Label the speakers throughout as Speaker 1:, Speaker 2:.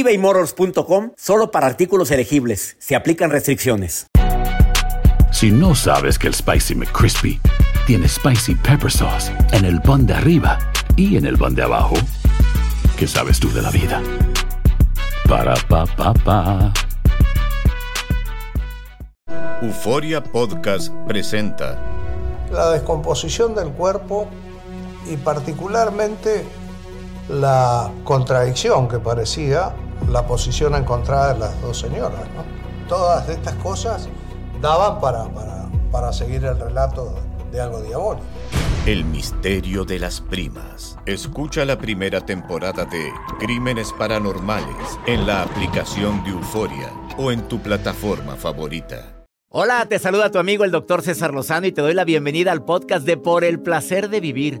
Speaker 1: ebaymotors.com solo para artículos elegibles. Se aplican restricciones.
Speaker 2: Si no sabes que el Spicy McCrispy tiene Spicy Pepper Sauce en el pan de arriba y en el pan de abajo, ¿qué sabes tú de la vida? Para, pa, pa, pa.
Speaker 3: Euforia Podcast presenta
Speaker 4: La descomposición del cuerpo y particularmente la contradicción que parecía la posición encontrada de las dos señoras. Todas estas cosas daban para, para, para seguir el relato de algo diabólico.
Speaker 3: El misterio de las primas. Escucha la primera temporada de Crímenes Paranormales en la aplicación de Euforia o en tu plataforma favorita.
Speaker 1: Hola, te saluda tu amigo el doctor César Lozano y te doy la bienvenida al podcast de Por el placer de vivir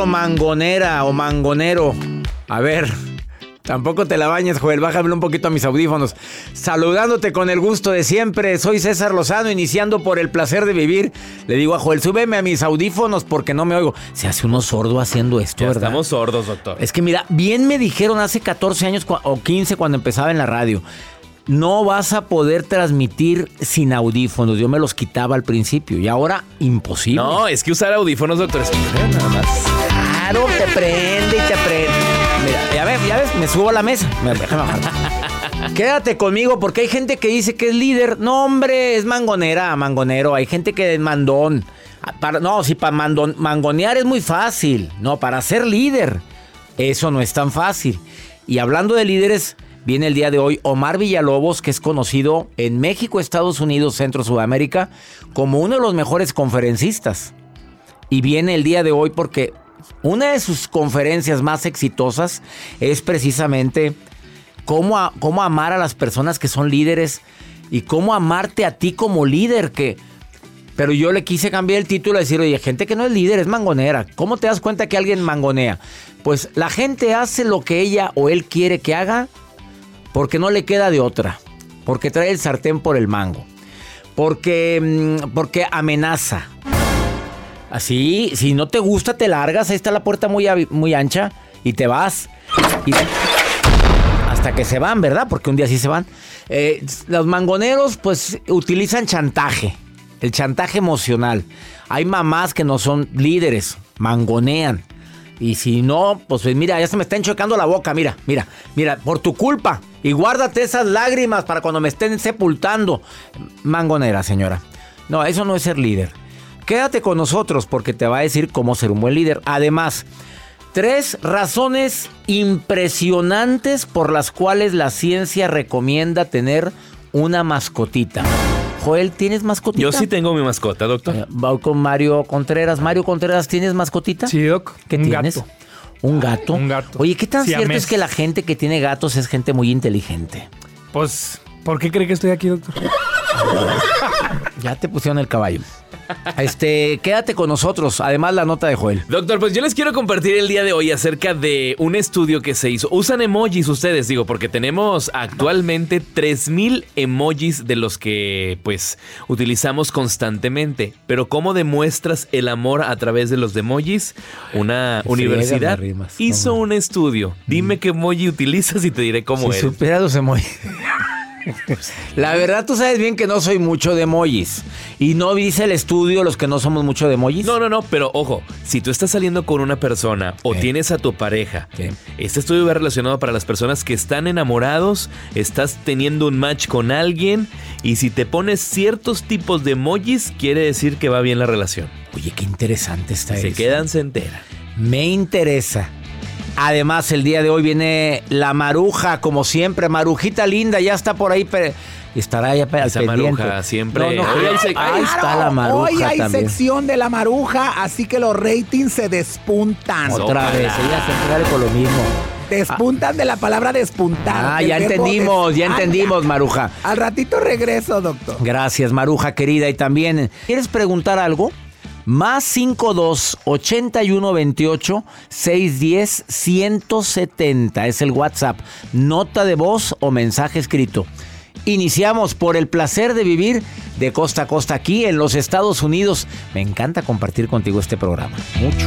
Speaker 1: O mangonera o mangonero. A ver, tampoco te la bañes, Joel. Bájame un poquito a mis audífonos. Saludándote con el gusto de siempre. Soy César Lozano, iniciando por el placer de vivir. Le digo a Joel, súbeme a mis audífonos porque no me oigo. Se hace uno sordo haciendo esto, ¿verdad?
Speaker 5: Estamos sordos, doctor.
Speaker 1: Es que mira, bien me dijeron hace 14 años o 15 cuando empezaba en la radio no vas a poder transmitir sin audífonos. Yo me los quitaba al principio y ahora imposible.
Speaker 5: No, es que usar audífonos, doctor, es nada más.
Speaker 1: Claro, te prende y te prende. Mira, ya ves, ya ves, me subo a la mesa. Me, Quédate conmigo porque hay gente que dice que es líder. No, hombre, es mangonera, mangonero. Hay gente que es mandón. Para, no, si para mangonear es muy fácil. No, para ser líder, eso no es tan fácil. Y hablando de líderes, Viene el día de hoy Omar Villalobos, que es conocido en México, Estados Unidos, Centro, Sudamérica, como uno de los mejores conferencistas. Y viene el día de hoy porque una de sus conferencias más exitosas es precisamente cómo, cómo amar a las personas que son líderes y cómo amarte a ti como líder que... Pero yo le quise cambiar el título y decir, oye, gente que no es líder, es mangonera. ¿Cómo te das cuenta que alguien mangonea? Pues la gente hace lo que ella o él quiere que haga porque no le queda de otra, porque trae el sartén por el mango, porque, mm, porque amenaza. Así, si no te gusta, te largas, ahí está la puerta muy, muy ancha y te vas. hasta que se van, ¿verdad? Porque un día sí se van. Eh, los mangoneros pues utilizan chantaje, el chantaje emocional. Hay mamás que no son líderes, mangonean. Y si no, pues mira, ya se me está enchocando la boca, mira, mira, mira, por tu culpa. Y guárdate esas lágrimas para cuando me estén sepultando. Mangonera, señora. No, eso no es ser líder. Quédate con nosotros porque te va a decir cómo ser un buen líder. Además, tres razones impresionantes por las cuales la ciencia recomienda tener una mascotita. Joel, ¿tienes mascotita?
Speaker 5: Yo sí tengo mi mascota, doctor. Eh,
Speaker 1: voy con Mario Contreras. Mario Contreras, ¿tienes mascotita?
Speaker 6: Sí, doc.
Speaker 1: ¿Qué tienes?
Speaker 6: Gato.
Speaker 1: ¿Un gato?
Speaker 6: Un gato.
Speaker 1: Oye, ¿qué tan cierto es que la gente que tiene gatos es gente muy inteligente?
Speaker 6: Pues, ¿por qué cree que estoy aquí, doctor?
Speaker 1: ya te pusieron el caballo. Este, quédate con nosotros. Además, la nota de Joel.
Speaker 5: Doctor, pues yo les quiero compartir el día de hoy acerca de un estudio que se hizo. Usan emojis ustedes, digo, porque tenemos actualmente 3000 emojis de los que, pues, utilizamos constantemente. Pero, ¿cómo demuestras el amor a través de los emojis? Una universidad hizo un estudio. Dime qué emoji utilizas y te diré cómo
Speaker 1: si
Speaker 5: es.
Speaker 1: Supera los emojis. La verdad, tú sabes bien que no soy mucho de emojis. Y no dice el estudio los que no somos mucho de emojis.
Speaker 5: No, no, no, pero ojo, si tú estás saliendo con una persona o
Speaker 1: Sí.
Speaker 5: tienes a tu pareja,
Speaker 1: Sí.
Speaker 5: este estudio va relacionado para las personas que están enamorados, estás teniendo un match con alguien y si te pones ciertos tipos de emojis, quiere decir que va bien la relación.
Speaker 1: Oye, qué interesante está
Speaker 5: Se
Speaker 1: eso.
Speaker 5: quedan, se enteran.
Speaker 1: Me interesa. Además, el día de hoy viene la maruja, como siempre. Marujita linda, ya está por ahí. pero estará ya al
Speaker 5: Esa
Speaker 1: pendiente.
Speaker 5: maruja siempre-
Speaker 1: No, no,
Speaker 5: Hoy hay sec-
Speaker 1: ahí está la maruja
Speaker 7: Hoy hay
Speaker 1: también.
Speaker 7: sección de la maruja, así que los ratings se despuntan.
Speaker 1: Otra
Speaker 5: Ojalá.
Speaker 1: vez, ella siempre sale con lo mismo.
Speaker 7: Despuntan de la palabra despuntar.
Speaker 1: Ah, ya entendimos, ya entendimos, Maruja.
Speaker 7: Al ratito regreso, doctor.
Speaker 1: Gracias, Maruja querida. Y también, ¿quieres preguntar algo? Más 52 81 28 610 170 es el WhatsApp. Nota de voz o mensaje escrito. Iniciamos por el placer de vivir de costa a costa aquí en los Estados Unidos. Me encanta compartir contigo este programa. Mucho.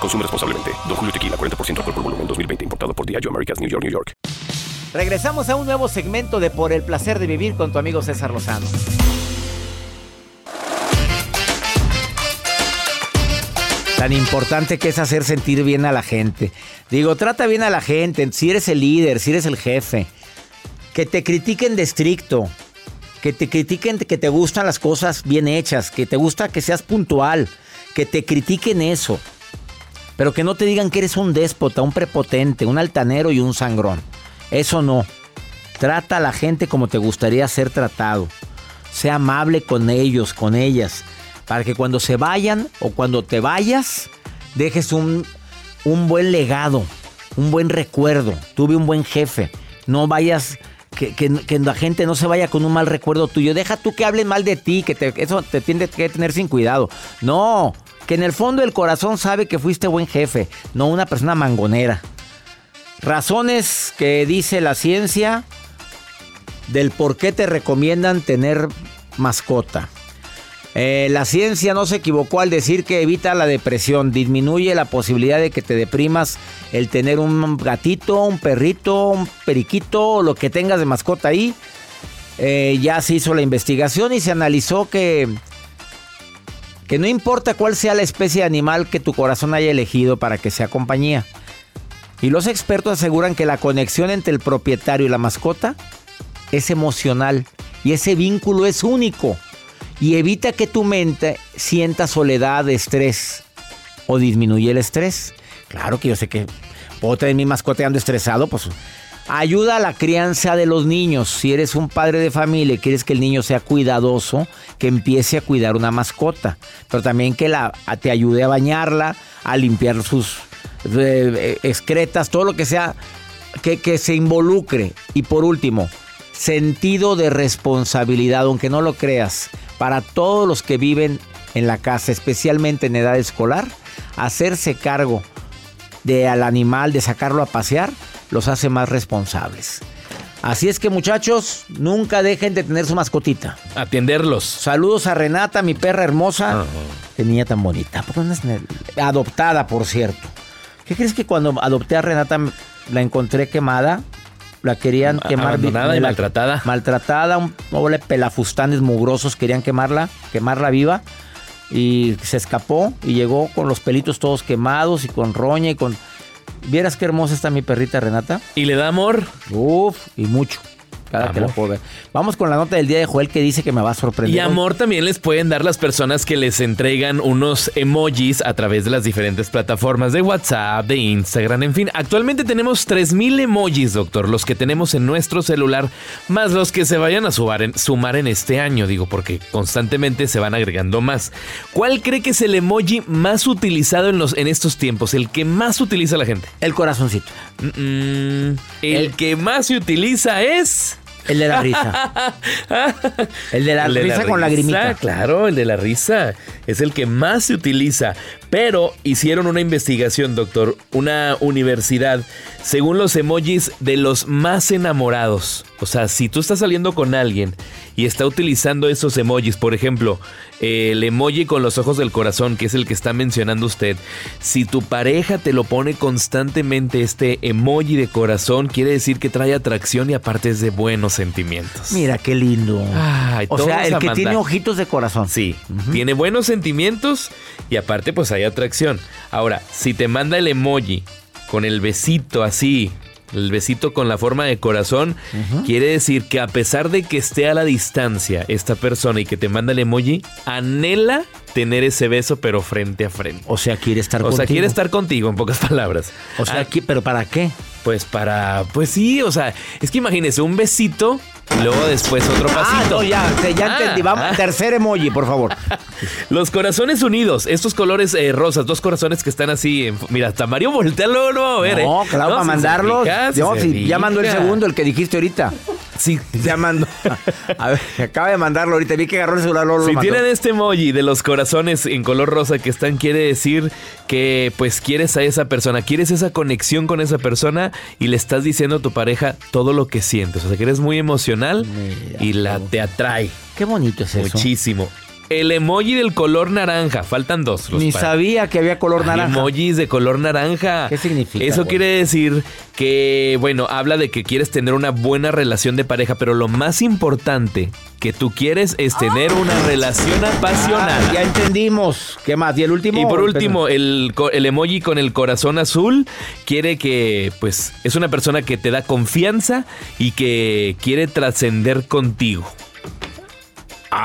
Speaker 8: Consume responsablemente. Don Julio Tequila, 40% alcohol por volumen, 2020. Importado por Diageo Americas, New York, New York.
Speaker 1: Regresamos a un nuevo segmento de Por el placer de vivir con tu amigo César Lozano. Tan importante que es hacer sentir bien a la gente. Digo, trata bien a la gente, si eres el líder, si eres el jefe. Que te critiquen de estricto. Que te critiquen que te gustan las cosas bien hechas. Que te gusta que seas puntual. Que te critiquen eso. Pero que no te digan que eres un déspota, un prepotente, un altanero y un sangrón. Eso no. Trata a la gente como te gustaría ser tratado. Sea amable con ellos, con ellas. Para que cuando se vayan o cuando te vayas, dejes un, un buen legado, un buen recuerdo. Tuve un buen jefe. No vayas, que, la gente no se vaya con un mal recuerdo tuyo. Deja tú que hablen mal de ti, que te- eso te tiene que tener sin cuidado. No, que en el fondo del corazón sabe que fuiste buen jefe, no una persona mangonera. Razones que dice la ciencia del por qué te recomiendan tener mascota. Eh, la ciencia no se equivocó al decir que evita la depresión, disminuye la posibilidad de que te deprimas el tener un gatito, un perrito, un periquito, lo que tengas de mascota ahí. Eh, ya se hizo la investigación y se analizó que, que no importa cuál sea la especie de animal que tu corazón haya elegido para que sea compañía. Y los expertos aseguran que la conexión entre el propietario y la mascota es emocional y ese vínculo es único y evita que tu mente sienta soledad, estrés o disminuye el estrés. Claro que yo sé que puedo tener mi mascota y ando estresado, pues ayuda a la crianza de los niños. Si eres un padre de familia y quieres que el niño sea cuidadoso, que empiece a cuidar una mascota, pero también que te ayude a bañarla, a limpiar sus eh, eh, excretas, todo lo que sea, que, que se involucre. Y por último, sentido de responsabilidad, aunque no lo creas, para todos los que viven en la casa, especialmente en edad escolar, hacerse cargo de al animal, de sacarlo a pasear, los hace más responsables. Así es que muchachos, nunca dejen de tener su mascotita.
Speaker 5: Atenderlos.
Speaker 1: Saludos a Renata, mi perra hermosa. Qué niña tan bonita. ¿Por qué no es ne- Adoptada, por cierto. ¿Qué crees que cuando adopté a Renata la encontré quemada? La querían
Speaker 5: A-
Speaker 1: quemar.
Speaker 5: abandonada y
Speaker 1: la-
Speaker 5: maltratada.
Speaker 1: Maltratada, un pobre pelafustanes mugrosos querían quemarla, quemarla viva. Y se escapó y llegó con los pelitos todos quemados y con roña y con... ¿Vieras qué hermosa está mi perrita Renata?
Speaker 5: ¿Y le da amor?
Speaker 1: Uf, y mucho. Cada que lo
Speaker 5: Amor.
Speaker 1: puedo ver. Vamos con la nota del día de Joel que dice que me va a sorprender.
Speaker 5: Y amor también les pueden dar las personas que les entregan unos emojis a través de las diferentes plataformas de WhatsApp, de Instagram, en fin. Actualmente tenemos 3000 emojis, doctor, los que tenemos en nuestro celular, más los que se vayan a sumar en, sumar en este año, digo, porque constantemente se van agregando más. ¿Cuál cree que es el emoji más utilizado en, los, en estos tiempos? El que más utiliza la gente.
Speaker 1: El corazoncito.
Speaker 5: Mm, mm, el que más se utiliza es...
Speaker 1: El de la risa. el de la
Speaker 5: El de
Speaker 1: risa con
Speaker 5: risa,
Speaker 1: lagrimita.
Speaker 5: Claro, el de la risa. Es el que más se utiliza. Pero hicieron una investigación, doctor, una universidad, según los emojis de los más enamorados. O sea, si tú estás saliendo con alguien y está utilizando esos emojis, por ejemplo, el emoji con los ojos del corazón, que es el que está mencionando usted, si tu pareja te lo pone constantemente este emoji de corazón, quiere decir que trae atracción y aparte es de buenos sentimientos.
Speaker 1: Mira qué lindo.
Speaker 5: Ay,
Speaker 1: o sea, el que tiene ojitos de corazón.
Speaker 5: Sí, tiene buenos sentimientos y aparte pues hay atracción. Ahora, si te manda el emoji con el besito así, el besito con la forma de corazón, quiere decir que a pesar de que esté a la distancia esta persona y que te manda el emoji, anhela tener ese beso pero frente a frente.
Speaker 1: O sea, quiere estar
Speaker 5: O
Speaker 1: contigo.
Speaker 5: sea, quiere estar contigo en pocas palabras.
Speaker 1: O sea,
Speaker 5: Ah,
Speaker 1: aquí, pero ¿para qué?
Speaker 5: pues para, pues sí, o sea, es que imagínese un besito y luego después otro
Speaker 1: Ah,
Speaker 5: pasito.
Speaker 1: no, ya, ya
Speaker 5: Ah,
Speaker 1: entendí. Vamos,
Speaker 5: ah.
Speaker 1: tercer emoji, por favor.
Speaker 5: Los corazones unidos, estos colores eh, rosas, dos corazones que están así. en- mira, hasta Mario voltea luego va a ver, ¿eh?
Speaker 1: No, claro, para
Speaker 5: si
Speaker 1: mandarlos.
Speaker 5: si
Speaker 1: No, si ya mandó el segundo, el que dijiste ahorita.
Speaker 5: Sí,
Speaker 1: Ya mandó. A ver, acaba de mandarlo ahorita. Vi que agarró el celular, lo
Speaker 5: Si
Speaker 1: mandó.
Speaker 5: tienen este emoji de los corazones en color rosa que están, quiere decir que pues quieres a esa persona, quieres esa conexión con esa persona y le estás diciendo a tu pareja todo lo que sientes. O sea, que eres muy emocional
Speaker 1: Mira,
Speaker 5: y la te atrae
Speaker 1: Qué bonito es eso.
Speaker 5: muchísimo. El emoji del color naranja, faltan dos. los
Speaker 1: Ni sabía que había color
Speaker 5: Hay
Speaker 1: naranja.
Speaker 5: emojis de color naranja.
Speaker 1: ¿Qué significa,
Speaker 5: Eso
Speaker 1: güey?
Speaker 5: quiere decir que, bueno, habla de que quieres tener una buena relación de pareja, pero lo más importante que tú quieres es tener una relación
Speaker 1: Ah,
Speaker 5: apasionada.
Speaker 1: ya entendimos. ¿Qué más? ¿Y el último?
Speaker 5: Y por último, el emoji con el corazón azul quiere que, pues, es una persona que te da confianza y que quiere trascender contigo.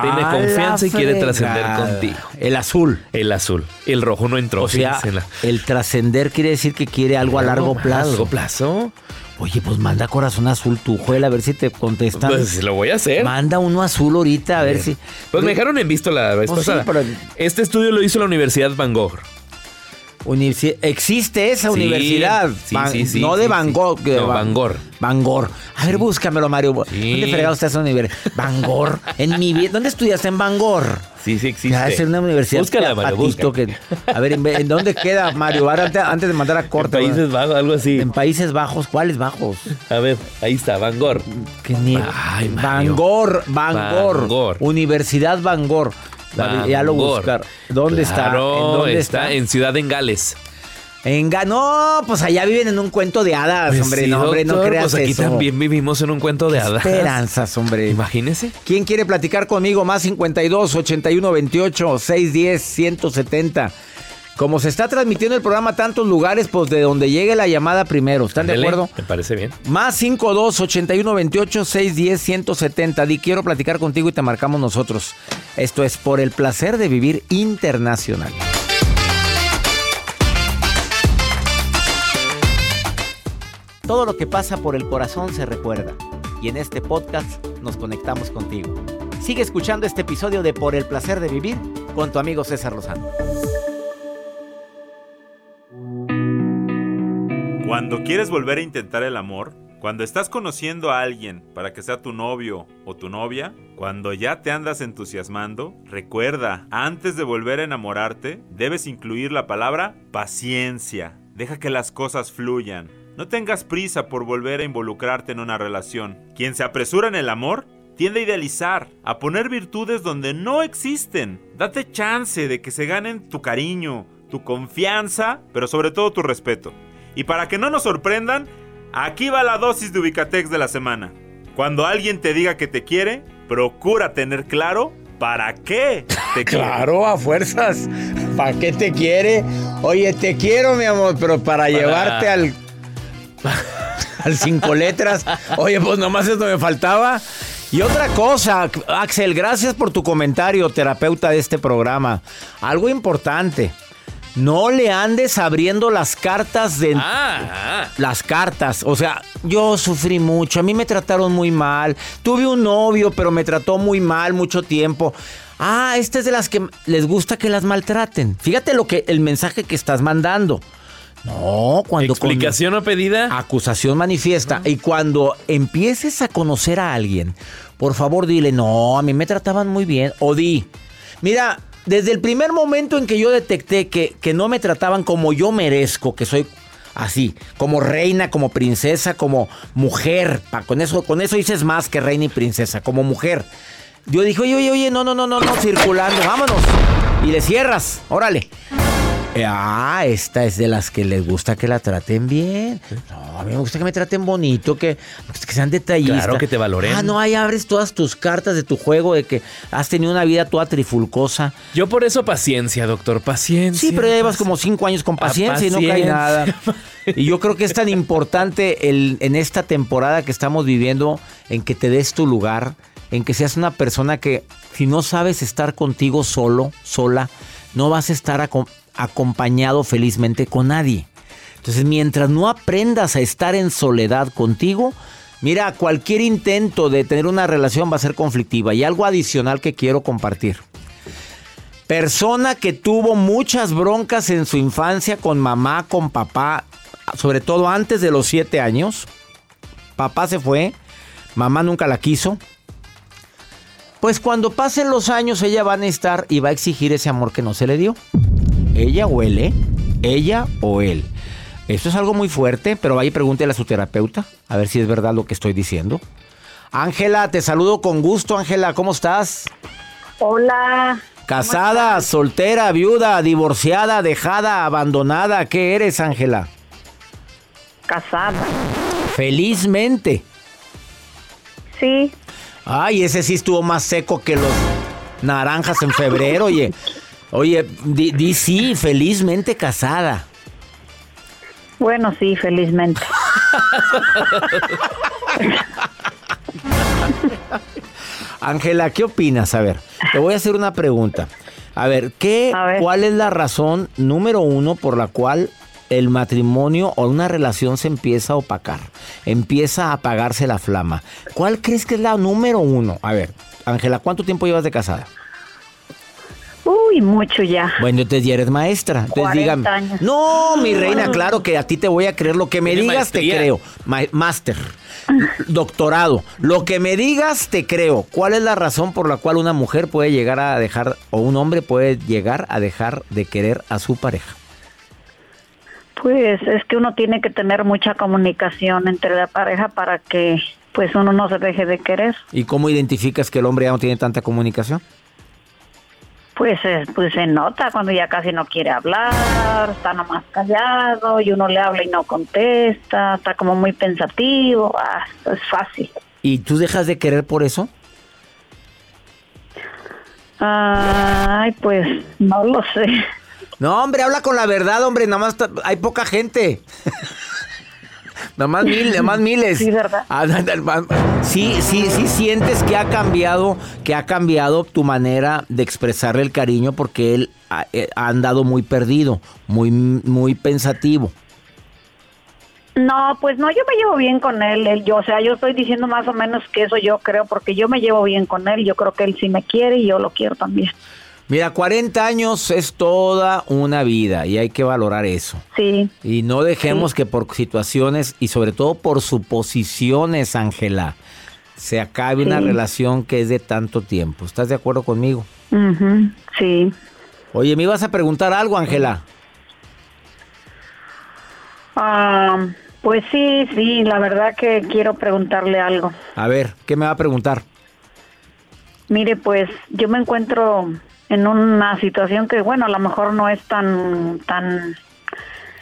Speaker 5: Tiene
Speaker 1: A
Speaker 5: confianza y quiere trascender contigo.
Speaker 1: El azul.
Speaker 5: El azul. El rojo no entró.
Speaker 1: O sea,
Speaker 5: la-
Speaker 1: el trascender quiere decir que quiere algo a largo
Speaker 5: ¿A
Speaker 1: plazo.
Speaker 5: largo plazo?
Speaker 1: Oye, pues manda corazón azul tú, Joel, a ver si te contestan.
Speaker 5: Pues lo voy a hacer.
Speaker 1: Manda uno azul ahorita, a ver si.
Speaker 5: Pues me dejaron en visto la vez
Speaker 1: Pues sí,
Speaker 5: pasada.
Speaker 1: pero-
Speaker 5: Este estudio lo hizo la Universidad Van Gogh.
Speaker 1: Universi- Existe esa
Speaker 5: Sí,
Speaker 1: universidad.
Speaker 5: sí,
Speaker 1: Van-
Speaker 5: sí,
Speaker 1: no de. Gogh. de
Speaker 5: No. Van Gogh.
Speaker 1: A ver, búscamelo, Mario. ¿Dónde fregado está esa universidad? Van Gogh. En mi vida. ¿Dónde estudiaste en Van Gogh?
Speaker 5: Sí, sí existe.
Speaker 1: Es una universidad.
Speaker 5: Búscala, Mario, búscala.
Speaker 1: que- a ver, ¿en, en dónde queda, Mario? Ahora, antes, antes de mandar a
Speaker 5: En
Speaker 1: corte.
Speaker 5: Países Bajos, algo así.
Speaker 1: En Países Bajos. ¿Cuáles bajos?
Speaker 5: A ver, ahí está, Van Gogh.
Speaker 1: Que ni-
Speaker 5: Ay,
Speaker 1: Van Gogh. Gogh. Universidad. Van ya lo buscar. ¿Dónde está?
Speaker 5: Claro,
Speaker 1: ¿En dónde
Speaker 5: está?
Speaker 1: está?
Speaker 5: En Ciudad en Gales.
Speaker 1: En Ga- no, pues allá viven en un cuento de hadas,
Speaker 5: Pues
Speaker 1: hombre.
Speaker 5: sí,
Speaker 1: no, hombre, no
Speaker 5: doctor,
Speaker 1: creas
Speaker 5: Pues aquí
Speaker 1: eso.
Speaker 5: también vivimos en un cuento de hadas.
Speaker 1: Esperanzas, hombre.
Speaker 5: Imagínese.
Speaker 1: ¿Quién quiere platicar conmigo? Más 52 81 28 610 170. Como se está transmitiendo el programa a tantos lugares, pues de donde llegue la llamada primero. ¿Están de acuerdo?
Speaker 5: Me parece bien.
Speaker 1: Más 52 81 28 610 170. Di quiero platicar contigo y te marcamos nosotros. Esto es por el placer de vivir internacional. Todo lo que pasa por el corazón se recuerda. Y en este podcast nos conectamos contigo. Sigue escuchando este episodio de Por el placer de vivir con tu amigo César Lozano.
Speaker 9: Cuando quieres volver a intentar el amor, cuando estás conociendo a alguien para que sea tu novio o tu novia, cuando ya te andas entusiasmando, recuerda, antes de volver a enamorarte, debes incluir la palabra paciencia. Deja que las cosas fluyan. No tengas prisa por volver a involucrarte en una relación. Quien se apresura en el amor tiende a idealizar, a poner virtudes donde no existen. Date chance de que se ganen tu cariño, tu confianza, pero sobre todo tu respeto. Y para que no nos sorprendan, aquí va la dosis de Ubicatex de la semana. Cuando alguien te diga que te quiere, procura tener claro para qué te quiere.
Speaker 1: Claro, a fuerzas. ¿Para qué te quiere? Oye, te quiero, mi amor, pero para, llevarte al. al cinco letras. Oye, pues nomás esto me faltaba. Y otra cosa, Axel, gracias por tu comentario, terapeuta de este programa. Algo importante. No le andes abriendo las cartas de...
Speaker 5: Ah,
Speaker 1: Las cartas. O sea, yo sufrí mucho. A mí me trataron muy mal. Tuve un novio, pero me trató muy mal mucho tiempo. Ah, esta es de las que les gusta que las maltraten. Fíjate lo que el mensaje que estás mandando. No, cuando con-
Speaker 5: ¿Explicación o pedida?
Speaker 1: acusación manifiesta. Y cuando empieces a conocer a alguien, por favor dile, no, a mí me trataban muy bien. O di, mira, desde el primer momento en que yo detecté que, que no me trataban como yo merezco, que soy así, como reina, como princesa, como mujer, con eso, con eso dices más que reina y princesa, como mujer. Yo dije, oye, oye, oye, no, no, no, no, no, circulando, vámonos. Y le cierras, órale. Ah, esta es de las que les gusta que la traten bien. No, a mí me gusta que me traten bonito, que, que sean detallistas.
Speaker 5: Claro, que te valoren.
Speaker 1: Ah, no, ahí abres todas tus cartas de tu juego de que has tenido una vida toda trifulcosa.
Speaker 5: Yo por eso paciencia, doctor, paciencia.
Speaker 1: Sí, pero ya llevas como cinco años con paciencia y no cae
Speaker 5: paciencia.
Speaker 1: nada. Y yo creo que es tan importante el, en esta temporada que estamos viviendo en que te des tu lugar, en que seas una persona que si no sabes estar contigo solo, sola, no vas a estar aco- acompañado felizmente con nadie. Entonces, mientras no aprendas a estar en soledad contigo, mira, cualquier intento de tener una relación va a ser conflictiva. Y algo adicional que quiero compartir. Persona que tuvo muchas broncas en su infancia con mamá, con papá, sobre todo antes de los siete años. Papá se fue, mamá nunca la quiso. Pues cuando pasen los años ella va a necesitar y va a exigir ese amor que no se le dio. Ella o él, ¿eh? Ella o él. Esto es algo muy fuerte, pero vaya y pregúntele a su terapeuta a ver si es verdad lo que estoy diciendo. Ángela, te saludo con gusto, Ángela, ¿cómo estás?
Speaker 10: Hola.
Speaker 1: Casada, soltera, viuda, divorciada, dejada, abandonada, ¿qué eres, Ángela?
Speaker 10: Casada.
Speaker 1: Felizmente.
Speaker 10: Sí.
Speaker 1: Ay, ese sí estuvo más seco que los naranjas en febrero, oye. Oye, di, di sí, felizmente casada.
Speaker 10: Bueno, sí, felizmente.
Speaker 1: Ángela, ¿qué opinas? A ver, te voy a hacer una pregunta. A ver, ¿qué, ¿cuál es la razón número uno por la cual el matrimonio o una relación se empieza a opacar? Empieza a apagarse la flama. ¿Cuál crees que es la número uno? A ver, Ángela, ¿cuánto tiempo llevas de casada?
Speaker 10: Uy, mucho ya.
Speaker 1: Bueno, entonces ya eres maestra. Entonces
Speaker 10: 40
Speaker 1: dígame.
Speaker 10: años.
Speaker 1: No, mi reina, claro que a ti te voy a creer. Lo que me digas
Speaker 5: maestría.
Speaker 1: te creo. Ma- máster, doctorado. Lo que me digas te creo. ¿Cuál es la razón por la cual una mujer puede llegar a dejar o un hombre puede llegar a dejar de querer a su pareja?
Speaker 10: Pues es que uno tiene que tener mucha comunicación entre la pareja para que pues uno no se deje de querer.
Speaker 1: ¿Y cómo identificas que el hombre ya no tiene tanta comunicación?
Speaker 10: Pues, eh, pues se nota cuando ya casi no quiere hablar, está nomás callado y uno le habla y no contesta, está como muy pensativo, ah, es fácil.
Speaker 1: ¿Y tú dejas de querer por eso?
Speaker 10: Ay, pues no lo sé.
Speaker 1: No, hombre, habla con la verdad, hombre. Nada más hay poca gente. Nada más mil, nada más miles.
Speaker 10: Sí, ¿verdad?
Speaker 1: Ah, Sí, sí, sí sientes que ha cambiado, que ha cambiado tu manera de expresarle el cariño porque él ha, eh, ha andado muy perdido, muy, muy pensativo.
Speaker 10: No, pues no, yo me llevo bien con él, él, yo, o sea, yo estoy diciendo más o menos que eso yo creo, porque yo me llevo bien con él, yo creo que él sí me quiere y yo lo quiero también.
Speaker 1: Mira, 40 años es toda una vida y hay que valorar eso.
Speaker 10: Sí.
Speaker 1: Y no dejemos que por situaciones y sobre todo por suposiciones, Ángela, se acabe una relación que es de tanto tiempo. ¿Estás de acuerdo conmigo?
Speaker 10: Sí.
Speaker 1: Oye, ¿me ibas a preguntar algo, Ángela?
Speaker 10: Ah, pues sí, sí, la verdad que quiero preguntarle algo.
Speaker 1: A ver, ¿qué me va a preguntar?
Speaker 10: Mire, pues yo me encuentro en una situación que, bueno, a lo mejor no es tan, tan...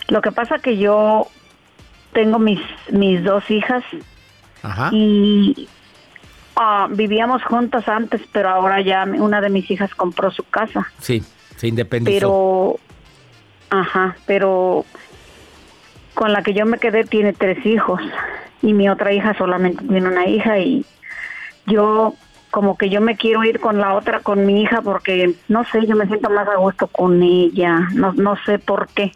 Speaker 10: Lo que pasa que yo tengo mis, mis dos hijas
Speaker 1: Ajá.
Speaker 10: y ah, vivíamos juntas antes, pero ahora ya una de mis hijas compró su casa.
Speaker 1: Sí, se independizó.
Speaker 10: Pero, ajá, pero con la que yo me quedé tiene tres hijos y mi otra hija solamente tiene una hija y yo como que yo me quiero ir con la otra, con mi hija, porque no sé, yo me siento más a gusto con ella, no, no sé por qué.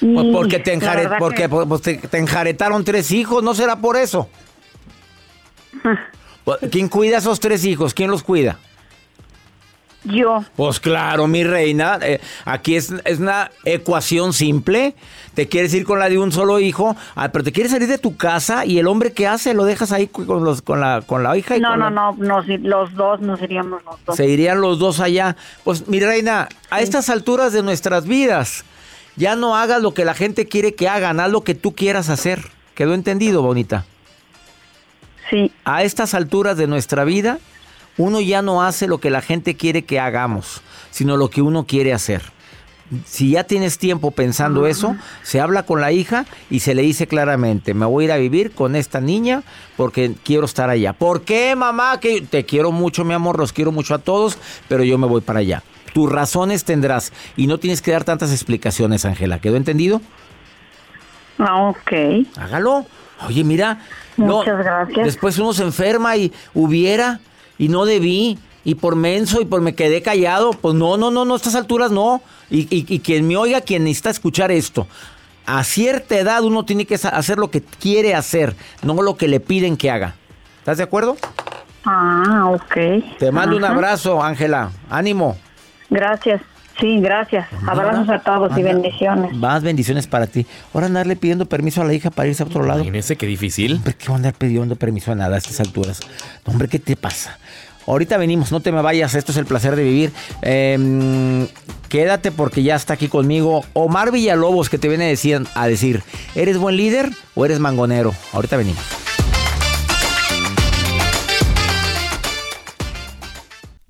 Speaker 1: Pues porque te,
Speaker 10: la
Speaker 1: enjare-
Speaker 10: verdad
Speaker 1: porque,
Speaker 10: que-
Speaker 1: pues, te, te enjaretaron tres hijos, ¿no será por eso? Pues, ¿Quién cuida a esos tres hijos? ¿Quién los cuida?
Speaker 10: Yo.
Speaker 1: Pues claro, mi reina, eh, aquí es, es una ecuación simple. Te quieres ir con la de un solo hijo, ah, pero te quieres salir de tu casa y el hombre que hace lo dejas ahí con, los, con, la, con la hija y
Speaker 10: No,
Speaker 1: con
Speaker 10: no,
Speaker 1: la-
Speaker 10: no, nos, los dos nos iríamos los dos.
Speaker 1: Se irían los dos allá. Pues mi reina, a estas alturas de nuestras vidas, ya no hagas lo que la gente quiere que hagan, haz lo que tú quieras hacer. ¿Quedó entendido, bonita?
Speaker 10: Sí.
Speaker 1: A estas alturas de nuestra vida, uno ya no hace lo que la gente quiere que hagamos, sino lo que uno quiere hacer. Si ya tienes tiempo pensando eso, se habla con la hija y se le dice claramente, me voy a ir a vivir con esta niña porque quiero estar allá. ¿Por qué, mamá? Que te quiero mucho, mi amor, los quiero mucho a todos, pero yo me voy para allá. Tus razones tendrás y no tienes que dar tantas explicaciones, Ángela. ¿Quedó entendido?
Speaker 10: Ah, ok.
Speaker 1: Hágalo. Oye, mira. no,
Speaker 10: Muchas gracias.
Speaker 1: Después uno se enferma y hubiera y no debí. Y por menso y por me quedé callado. Pues no, no, no, no, a estas alturas no. Y, y, y quien me oiga, quien necesita escuchar esto. A cierta edad uno tiene que hacer lo que quiere hacer, no lo que le piden que haga. ¿Estás de acuerdo?
Speaker 10: Ah, ok.
Speaker 1: Te mando un abrazo, Ángela. Ánimo.
Speaker 10: Gracias. Sí, gracias. Abrazos a todos y bendiciones.
Speaker 1: Más bendiciones para ti. Ahora andarle pidiendo permiso a la hija para irse a otro lado.
Speaker 5: Imagínese qué difícil.
Speaker 1: Hombre, ¿qué va a andar pidiendo permiso a nada a estas alturas? Hombre, ¿qué te pasa? Ahorita venimos, no te me vayas, esto es el placer de vivir. Em, quédate porque ya está aquí conmigo Omar Villalobos que te viene a decir, a decir, ¿eres buen líder o eres mangonero? Ahorita venimos.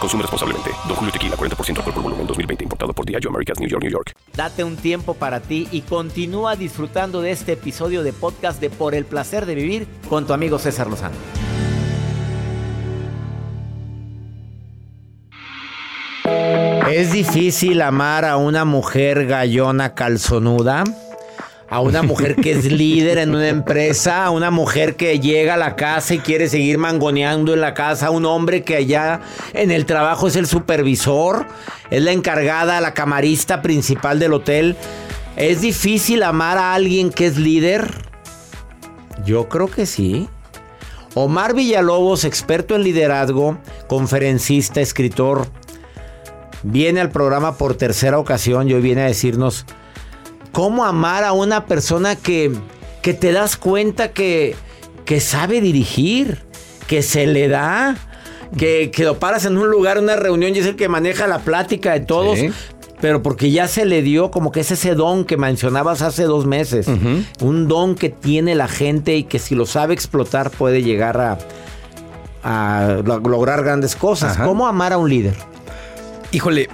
Speaker 8: Consume responsablemente. Don Julio Tequila, 40% alcohol por volumen, 2020. Importado por Diageo Americas, New York, New York.
Speaker 1: Date un tiempo para ti y continúa disfrutando de este episodio de podcast de Por el placer de vivir con tu amigo César Lozano. Es difícil amar a una mujer gallona calzonuda, a una mujer que es líder en una empresa, a una mujer que llega a la casa y quiere seguir mangoneando en la casa, a un hombre que allá en el trabajo es el supervisor, es la encargada, la camarista principal del hotel. ¿Es difícil amar a alguien que es líder? Yo creo que sí. Omar Villalobos, experto en liderazgo, conferencista, escritor, viene al programa por tercera ocasión y hoy viene a decirnos cómo amar a una persona que, que te das cuenta que, que sabe dirigir, que se le da, que, que lo paras en un lugar, en una reunión y es el que maneja la plática de todos.
Speaker 11: Sí.
Speaker 1: Pero porque ya se le dio como que es ese don que mencionabas hace dos meses. Un don que tiene la gente y que si lo sabe explotar puede llegar a, a lo- lograr grandes cosas.
Speaker 11: Ajá.
Speaker 1: ¿Cómo amar a un líder?
Speaker 11: Híjole,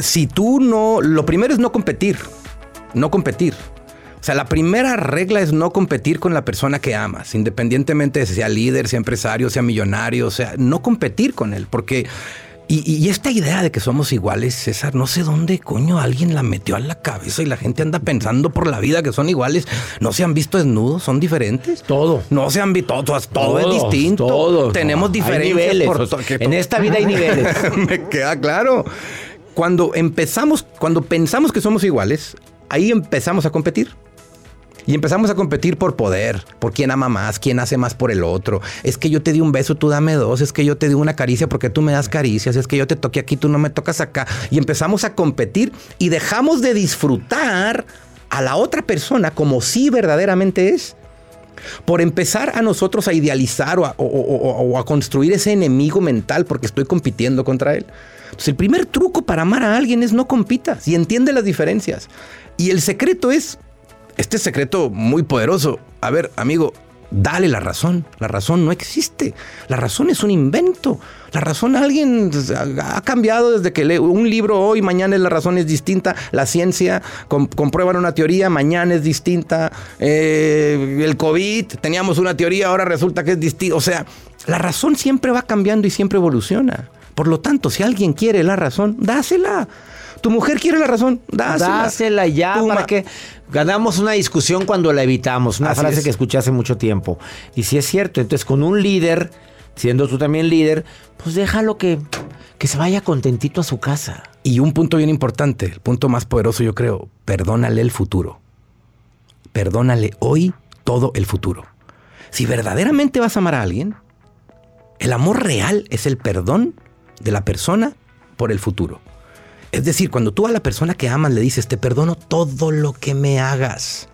Speaker 11: si tú no, lo primero es no competir, no competir. O sea, la primera regla es no competir con la persona que amas, independientemente de si sea líder, sea empresario, sea millonario, o sea, no competir con él, porque... Y, y esta idea de que somos iguales, César, no sé dónde coño alguien la metió a la cabeza y la gente anda pensando por la vida que son iguales. No se han visto desnudos, son diferentes.
Speaker 1: Todo.
Speaker 11: No se han visto, todo, todo es distinto.
Speaker 1: todos.
Speaker 11: Tenemos
Speaker 1: No,
Speaker 11: diferencias.
Speaker 1: niveles,
Speaker 11: por
Speaker 1: o sea,
Speaker 11: to- que
Speaker 1: en esta vida hay niveles.
Speaker 11: Me queda claro. Cuando empezamos, cuando pensamos que somos iguales, ahí empezamos a competir. Y empezamos a competir por poder, por quién ama más, quién hace más por el otro. Es que yo te di un beso, tú dame dos. Es que yo te di una caricia porque tú me das caricias. Es que yo te toqué aquí, tú no me tocas acá. Y empezamos a competir y dejamos de disfrutar a la otra persona como sí verdaderamente es. Por empezar a nosotros a idealizar o a, construir ese enemigo mental porque estoy compitiendo contra él. Entonces, el primer truco para amar a alguien es no compitas y entiende las diferencias. Y el secreto es, este secreto muy poderoso. A ver, amigo, dale la razón. La razón no existe. La razón es un invento. La razón alguien ha cambiado desde que lee un libro hoy, mañana la razón es distinta. La ciencia com- comprueba una teoría, mañana es distinta. Eh, el COVID, teníamos una teoría, ahora resulta que es distinta. O sea, la razón siempre va cambiando y siempre evoluciona. Por lo tanto, si alguien quiere la razón, dásela. Tu mujer quiere la razón, dásela.
Speaker 1: Dásela ya
Speaker 11: Tu
Speaker 1: para que ganamos una discusión cuando la evitamos. Una
Speaker 11: Así
Speaker 1: frase
Speaker 11: es.
Speaker 1: que escuché hace mucho tiempo. Y si es cierto, entonces con un líder, siendo tú también líder, pues déjalo que, que se vaya contentito a su casa.
Speaker 11: Y un punto bien importante, el punto más poderoso yo creo, perdónale el futuro. Perdónale hoy todo el futuro. Si verdaderamente vas a amar a alguien, el amor real es el perdón de la persona por el futuro. Es decir, cuando tú a la persona que amas le dices, te perdono todo lo que me hagas.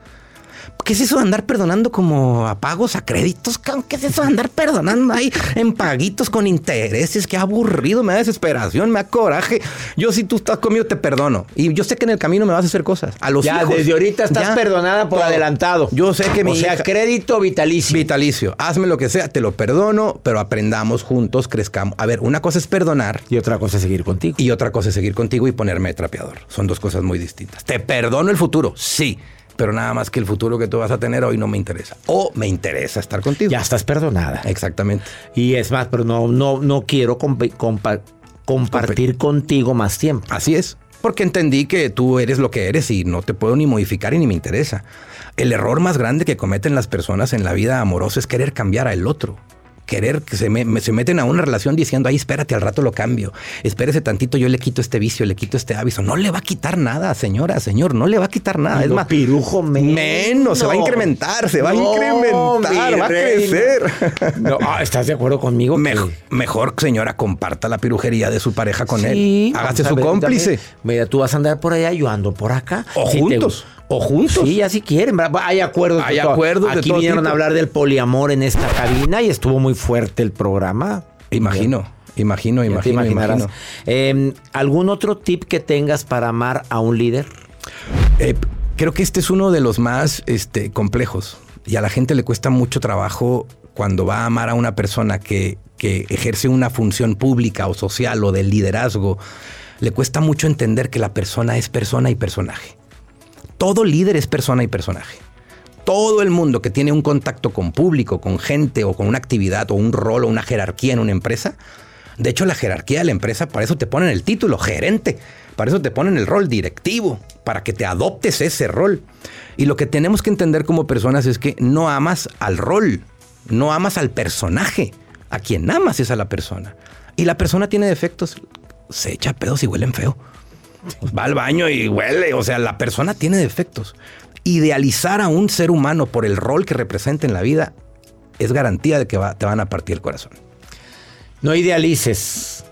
Speaker 11: ¿Qué es eso de andar perdonando como a pagos, a créditos? ¿Qué es eso de andar perdonando ahí en paguitos con intereses? Qué aburrido, me da desesperación, me da coraje. Yo si tú estás conmigo te perdono. Y yo sé que en el camino me vas a hacer cosas. A los
Speaker 1: Ya,
Speaker 11: hijos,
Speaker 1: desde ahorita estás
Speaker 11: ya,
Speaker 1: perdonada por
Speaker 11: todo.
Speaker 1: adelantado.
Speaker 11: Yo sé que mi
Speaker 1: sea,
Speaker 11: hija-
Speaker 1: crédito vitalicio.
Speaker 11: Vitalicio. Hazme lo que sea, te lo perdono, pero aprendamos juntos, crezcamos. A ver, una cosa es perdonar.
Speaker 1: Y otra cosa es seguir contigo.
Speaker 11: Y otra cosa es seguir contigo y ponerme de trapeador. Son dos cosas muy distintas. Te perdono el futuro, sí. Pero nada más que el futuro que tú vas a tener hoy no me interesa. O me interesa estar contigo.
Speaker 1: Ya estás perdonada.
Speaker 11: Exactamente.
Speaker 1: Y es más, pero no, no, no quiero compa- compa- compartir contigo más tiempo.
Speaker 11: Así es. Porque entendí que tú eres lo que eres y no te puedo ni modificar y ni me interesa. El error más grande que cometen las personas en la vida amorosa es querer cambiar al otro. Querer que se, me- me- se meten a una relación diciendo, ay, espérate, al rato lo cambio. Espérese tantito, yo le quito este vicio, le quito este hábito. No le va a quitar nada, señora, señor, no le va a quitar nada.
Speaker 1: Y
Speaker 11: es más,
Speaker 1: pirujo menos.
Speaker 11: menos, se va a incrementar, se va a incrementar, va a crecer.
Speaker 1: No, ah, ¿Estás de acuerdo conmigo?
Speaker 11: Mejor, mejor, señora, comparta la pirujería de su pareja con
Speaker 1: Sí,
Speaker 11: él. Hágase su
Speaker 1: ver,
Speaker 11: cómplice.
Speaker 1: también. Mira, tú vas a andar por allá, yo ando por acá.
Speaker 11: O
Speaker 1: Si
Speaker 11: juntos, o juntos.
Speaker 1: Sí, ya si quieren. Hay acuerdos. de
Speaker 11: Hay
Speaker 1: todo.
Speaker 11: acuerdos de
Speaker 1: Aquí
Speaker 11: todo
Speaker 1: vinieron
Speaker 11: tipo.
Speaker 1: a hablar del poliamor en esta cabina y estuvo muy fuerte el programa.
Speaker 11: Imagino, imagino,
Speaker 1: Ya
Speaker 11: imagino, imagino.
Speaker 1: Eh, ¿Algún otro tip que tengas para amar a un líder?
Speaker 11: Eh, creo que este es uno de los más este, complejos y a la gente le cuesta mucho trabajo cuando va a amar a una persona que, que ejerce una función pública o social o de liderazgo. Le cuesta mucho entender que la persona es persona y personaje. Todo líder es persona y personaje. Todo el mundo que tiene un contacto con público, con gente o con una actividad o un rol o una jerarquía en una empresa, de hecho la jerarquía de la empresa, para eso te ponen el título, gerente, para eso te ponen el rol directivo, para que te adoptes ese rol. Y lo que tenemos que entender como personas es que no amas al rol, no amas al personaje, a quien amas es a la persona. Y la persona tiene defectos, se echa pedos y huelen feo. Va al baño y huele. O sea, la persona tiene defectos. Idealizar a un ser humano por el rol que representa en la vida es garantía de que va- te van a partir el corazón.
Speaker 1: No idealices.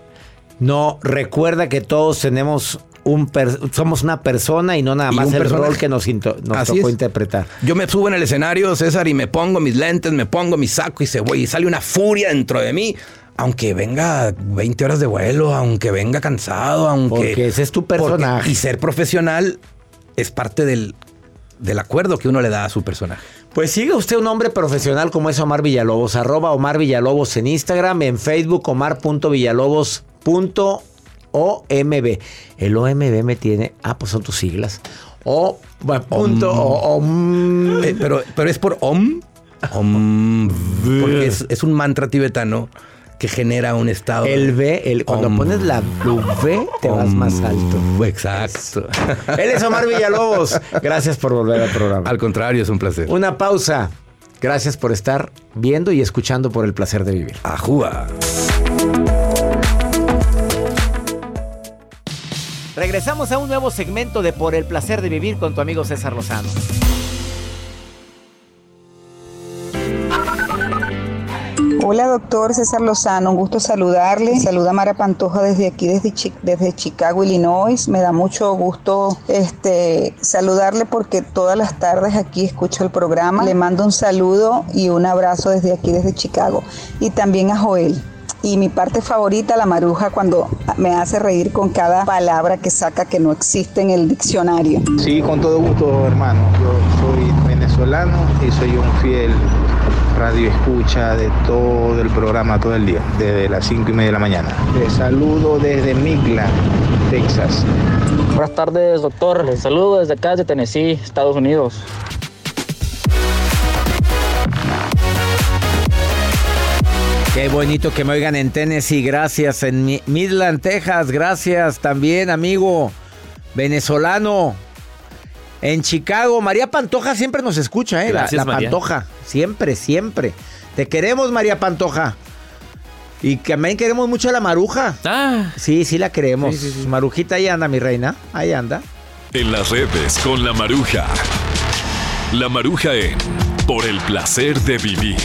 Speaker 1: No, recuerda que todos tenemos un somos una persona y no nada más el
Speaker 11: personaje.
Speaker 1: rol que nos, nos
Speaker 11: Así
Speaker 1: tocó
Speaker 11: es.
Speaker 1: interpretar.
Speaker 11: Yo me subo en el escenario, César, y me pongo mis lentes, me pongo mi saco y se voy y sale una furia dentro de mí. Aunque venga 20 horas de vuelo, aunque venga cansado, aunque...
Speaker 1: Porque ese es tu
Speaker 11: porque-
Speaker 1: personaje.
Speaker 11: y ser profesional es parte del, del acuerdo que uno le da a su personaje.
Speaker 1: Pues siga usted un hombre profesional como es Omar Villalobos, arroba Omar Villalobos en Instagram, en Facebook omar.villalobos.omb. El OMB me tiene, ah, pues son tus siglas. O, punto, o, om.
Speaker 11: Eh, pero, pero es por Om. Om. Porque es, es un mantra tibetano que genera un estado.
Speaker 1: El V, el, cuando
Speaker 11: Om.
Speaker 1: pones la V, te vas más alto.
Speaker 11: Exacto.
Speaker 1: Él es Omar Villalobos. Gracias por volver al programa.
Speaker 11: Al contrario, es un placer.
Speaker 1: Una pausa. Gracias por estar viendo y escuchando por el placer de vivir.
Speaker 11: Ajúa.
Speaker 1: Regresamos a un nuevo segmento de Por el placer de vivir con tu amigo César Lozano.
Speaker 12: Hola, doctor César Lozano, un gusto saludarle. Saluda Mara Pantoja desde aquí, desde, desde Chicago, Illinois. Me da mucho gusto este, saludarle porque todas las tardes aquí escucho el programa. Le mando un saludo y un abrazo desde aquí, desde Chicago. Y también a Joel. Y mi parte favorita, la maruja, cuando me hace reír con cada palabra que saca que no existe en el diccionario.
Speaker 13: Sí, con todo gusto, hermano. Yo soy venezolano y soy un fiel radio escucha de todo el programa todo el día, desde las 5 y media de la mañana. Les saludo desde Midland, Texas.
Speaker 14: Buenas tardes, doctor. Les saludo desde acá, de Tennessee, Estados Unidos.
Speaker 1: Qué bonito que me oigan en Tennessee, gracias. En Mi- Midland, Texas, gracias también, amigo venezolano. En Chicago, María Pantoja siempre nos escucha, ¿eh? La-
Speaker 5: Gracias,
Speaker 1: la,
Speaker 5: María.
Speaker 1: Pantoja, siempre, siempre. Te queremos, María Pantoja. Y que también queremos mucho a la Maruja. Sí, sí la queremos.
Speaker 5: Sí, sí, sí.
Speaker 1: Marujita, ahí anda, mi reina. Ahí anda.
Speaker 15: En las redes con la Maruja. La Maruja en Por el placer de vivir.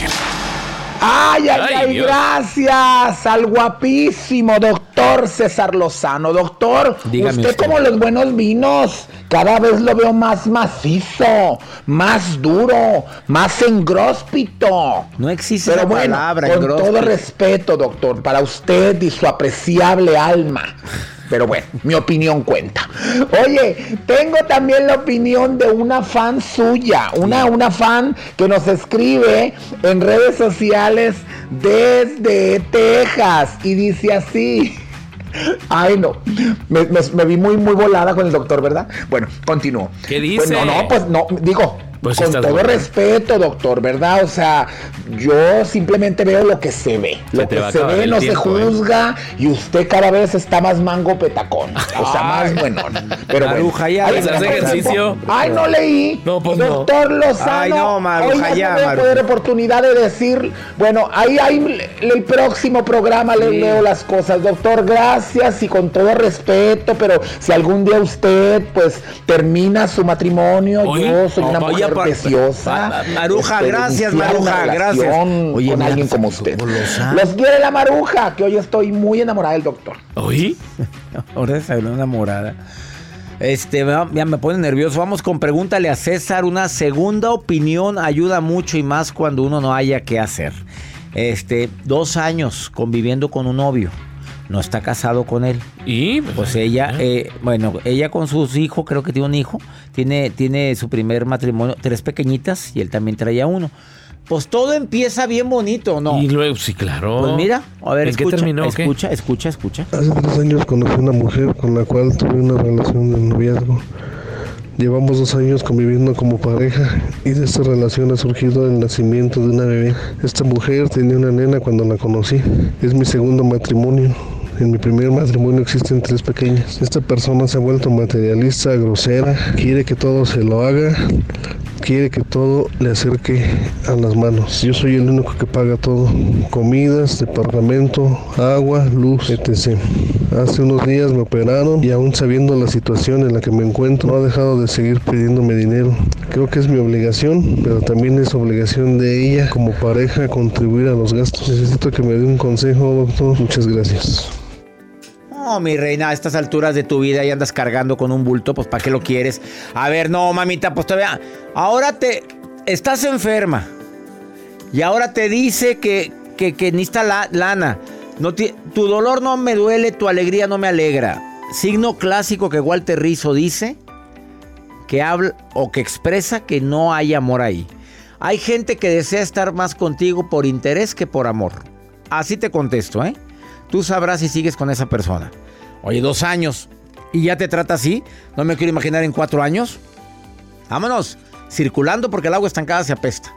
Speaker 7: Ay, ay,
Speaker 15: Ay, Dios.
Speaker 7: gracias al guapísimo doctor César Lozano. Doctor,
Speaker 1: Dígame
Speaker 7: usted,
Speaker 1: usted.
Speaker 7: como los buenos vinos, cada vez lo veo más macizo, más duro, más engróspito.
Speaker 1: No existe
Speaker 7: Pero
Speaker 1: esa
Speaker 7: bueno,
Speaker 1: palabra,
Speaker 7: con
Speaker 1: engróspito.
Speaker 7: todo respeto, doctor, para usted y su apreciable alma. Pero bueno, mi opinión cuenta. Oye, tengo también la opinión de una fan suya, una, una fan que nos escribe en redes sociales desde Texas y dice así. Ay, no. Me, me- me vi muy, muy volada con el doctor, ¿verdad? Bueno, continúo.
Speaker 5: ¿Qué
Speaker 7: Pues
Speaker 5: dice?
Speaker 7: no, no, pues no, digo,
Speaker 5: Pues
Speaker 7: con todo respeto, doctor, ¿verdad? O sea, yo simplemente veo lo que se ve.
Speaker 5: Se
Speaker 7: Lo que se ve no
Speaker 5: tiempo,
Speaker 7: se
Speaker 5: ¿eh?
Speaker 7: juzga y usted cada vez está más mango petacón. O sea, más bueno. Pero bueno.
Speaker 1: Maruja, ya,
Speaker 7: Ay,
Speaker 1: hace ejercicio.
Speaker 7: Ay, no leí.
Speaker 5: No, pues no.
Speaker 7: Doctor Lozano.
Speaker 1: Ay, no, Maruja,
Speaker 7: hoy
Speaker 1: ya,
Speaker 7: no voy a poder oportunidad de decir, bueno, ahí hay el próximo programa le leo las cosas, doctor, gracias y con todo respeto, pero si algún día usted pues termina su matrimonio,
Speaker 1: Oye,
Speaker 7: yo soy una
Speaker 1: oye,
Speaker 7: preciosa.
Speaker 1: Maruja,
Speaker 7: este,
Speaker 1: gracias,
Speaker 7: iniciar una
Speaker 1: Maruja, gracias. Oye,
Speaker 7: con alguien como usted. Los quiere la maruja, que hoy estoy muy enamorada del doctor.
Speaker 5: ¿Oí?
Speaker 1: Ahora se una enamorada. Este, ya me pone nervioso. Vamos con pregúntale a César. Una segunda opinión ayuda mucho y más cuando uno no haya qué hacer. Este, dos años conviviendo con un novio. No está casado con él.
Speaker 5: Y
Speaker 1: Pues ella, eh, bueno, ella con sus hijos, creo que tiene un hijo, tiene, tiene su primer matrimonio, tres pequeñitas y él también traía uno. Pues todo empieza bien bonito, ¿no?
Speaker 5: Y luego, sí, claro.
Speaker 1: Pues mira, a ver,
Speaker 5: ¿En qué
Speaker 1: escucha,
Speaker 5: terminó,
Speaker 1: escucha, escucha, escucha.
Speaker 16: Hace tres años conocí una mujer con la cual tuve una relación de noviazgo. Llevamos dos años conviviendo como pareja y de esta relación ha surgido el nacimiento de una bebé. Esta mujer tenía una nena cuando la conocí. Es mi segundo matrimonio. En mi primer matrimonio existen tres pequeñas. Esta persona se ha vuelto materialista, grosera, quiere que todo se lo haga, quiere que todo le acerque a las manos. Yo soy el único que paga todo. Comidas, departamento, agua, luz, etc. Hace unos días me operaron y aún sabiendo la situación en la que me encuentro, no ha dejado de seguir pidiéndome dinero. Creo que es mi obligación, pero también es obligación de ella como pareja contribuir a los gastos. Necesito que me dé un consejo, doctor. Muchas gracias.
Speaker 1: Mi reina, a estas alturas de tu vida y andas cargando con un bulto, pues ¿para qué lo quieres? A ver, no, mamita, pues todavía. Ahora te. Estás enferma. Y ahora te dice que, que, que necesita la, lana. No tu dolor no me duele, tu alegría no me alegra. Signo clásico que Walter Rizzo dice que habla o que expresa que no hay amor ahí. Hay gente que desea estar más contigo por interés que por amor. Así te contesto, ¿eh? Tú sabrás si sigues con esa persona. Oye, dos años y ya te trata así. No me quiero imaginar en cuatro años. Vámonos, circulando porque el agua estancada se apesta.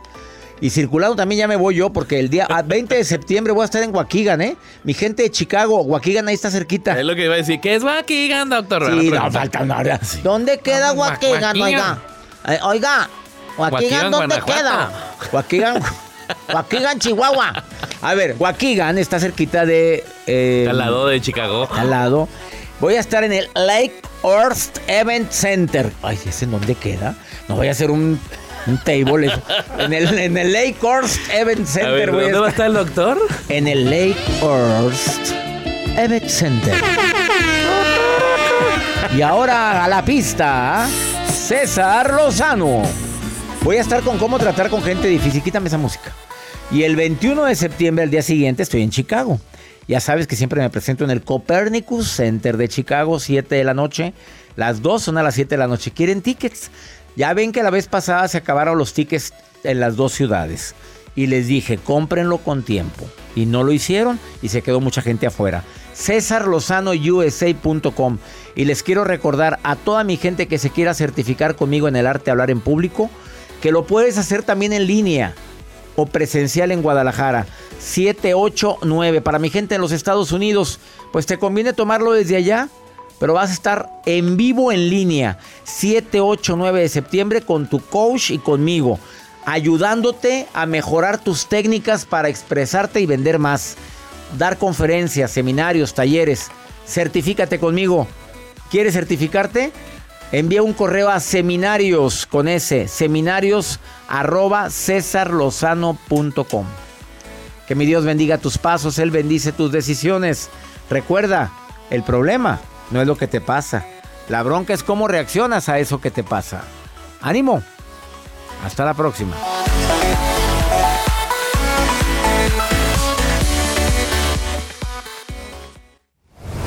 Speaker 1: Y circulando también ya me voy yo porque el día ah, 20 de septiembre voy a estar en Waukegan, ¿eh? Mi gente de Chicago, Waukegan ahí está cerquita.
Speaker 5: Es lo que iba a decir. ¿Qué es Waukegan, doctor?
Speaker 1: Sí, no, falta nada. ¿Dónde queda Waukegan, oiga? Eh, oiga, Waukegan, ¿dónde
Speaker 5: Guanajuato.
Speaker 1: queda? Waukegan, Waukegan, Chihuahua. A ver, Waukegan está cerquita de... eh,
Speaker 5: Al lado de Chicago.
Speaker 1: Al lado. Voy a estar en el Lake Earth Event Center. Ay, ¿ese en dónde queda? No voy a hacer un... Un table. en, el, en el Lake Horst Event
Speaker 5: A
Speaker 1: Center,
Speaker 5: ver,
Speaker 1: güey.
Speaker 5: ¿dónde va a estar el doctor?
Speaker 1: En el Lake Horst Event Center. Y ahora a la pista, César Lozano. Voy a estar con cómo tratar con gente difícil. Quítame esa música. Y el 21 de septiembre, el día siguiente, estoy en Chicago. Ya sabes que siempre me presento en el Copernicus Center de Chicago, 7 de la noche. Las dos son a las 7 de la noche. ¿Quieren tickets? Ya ven que la vez pasada se acabaron los tickets en las dos ciudades. Y les dije, cómprenlo con tiempo. Y no lo hicieron y se quedó mucha gente afuera. CésarLozanoUSA.com. Y les quiero recordar a toda mi gente que se quiera certificar conmigo en el arte de hablar en público, que lo puedes hacer también en línea o presencial en Guadalajara. 789. Para mi gente en los Estados Unidos, pues te conviene tomarlo desde allá, pero vas a estar en vivo en línea. 7, 8, 9 de septiembre con tu coach y conmigo, ayudándote a mejorar tus técnicas para expresarte y vender más. Dar conferencias, seminarios, talleres. Certifícate conmigo. ¿Quieres certificarte? Envía un correo a seminarios con S, seminarios arroba cesarlozano.com. Que mi Dios bendiga tus pasos, Él bendice tus decisiones. Recuerda, el problema no es lo que te pasa. La bronca es cómo reaccionas a eso que te pasa. Ánimo. Hasta la próxima.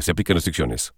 Speaker 8: Se aplican restricciones.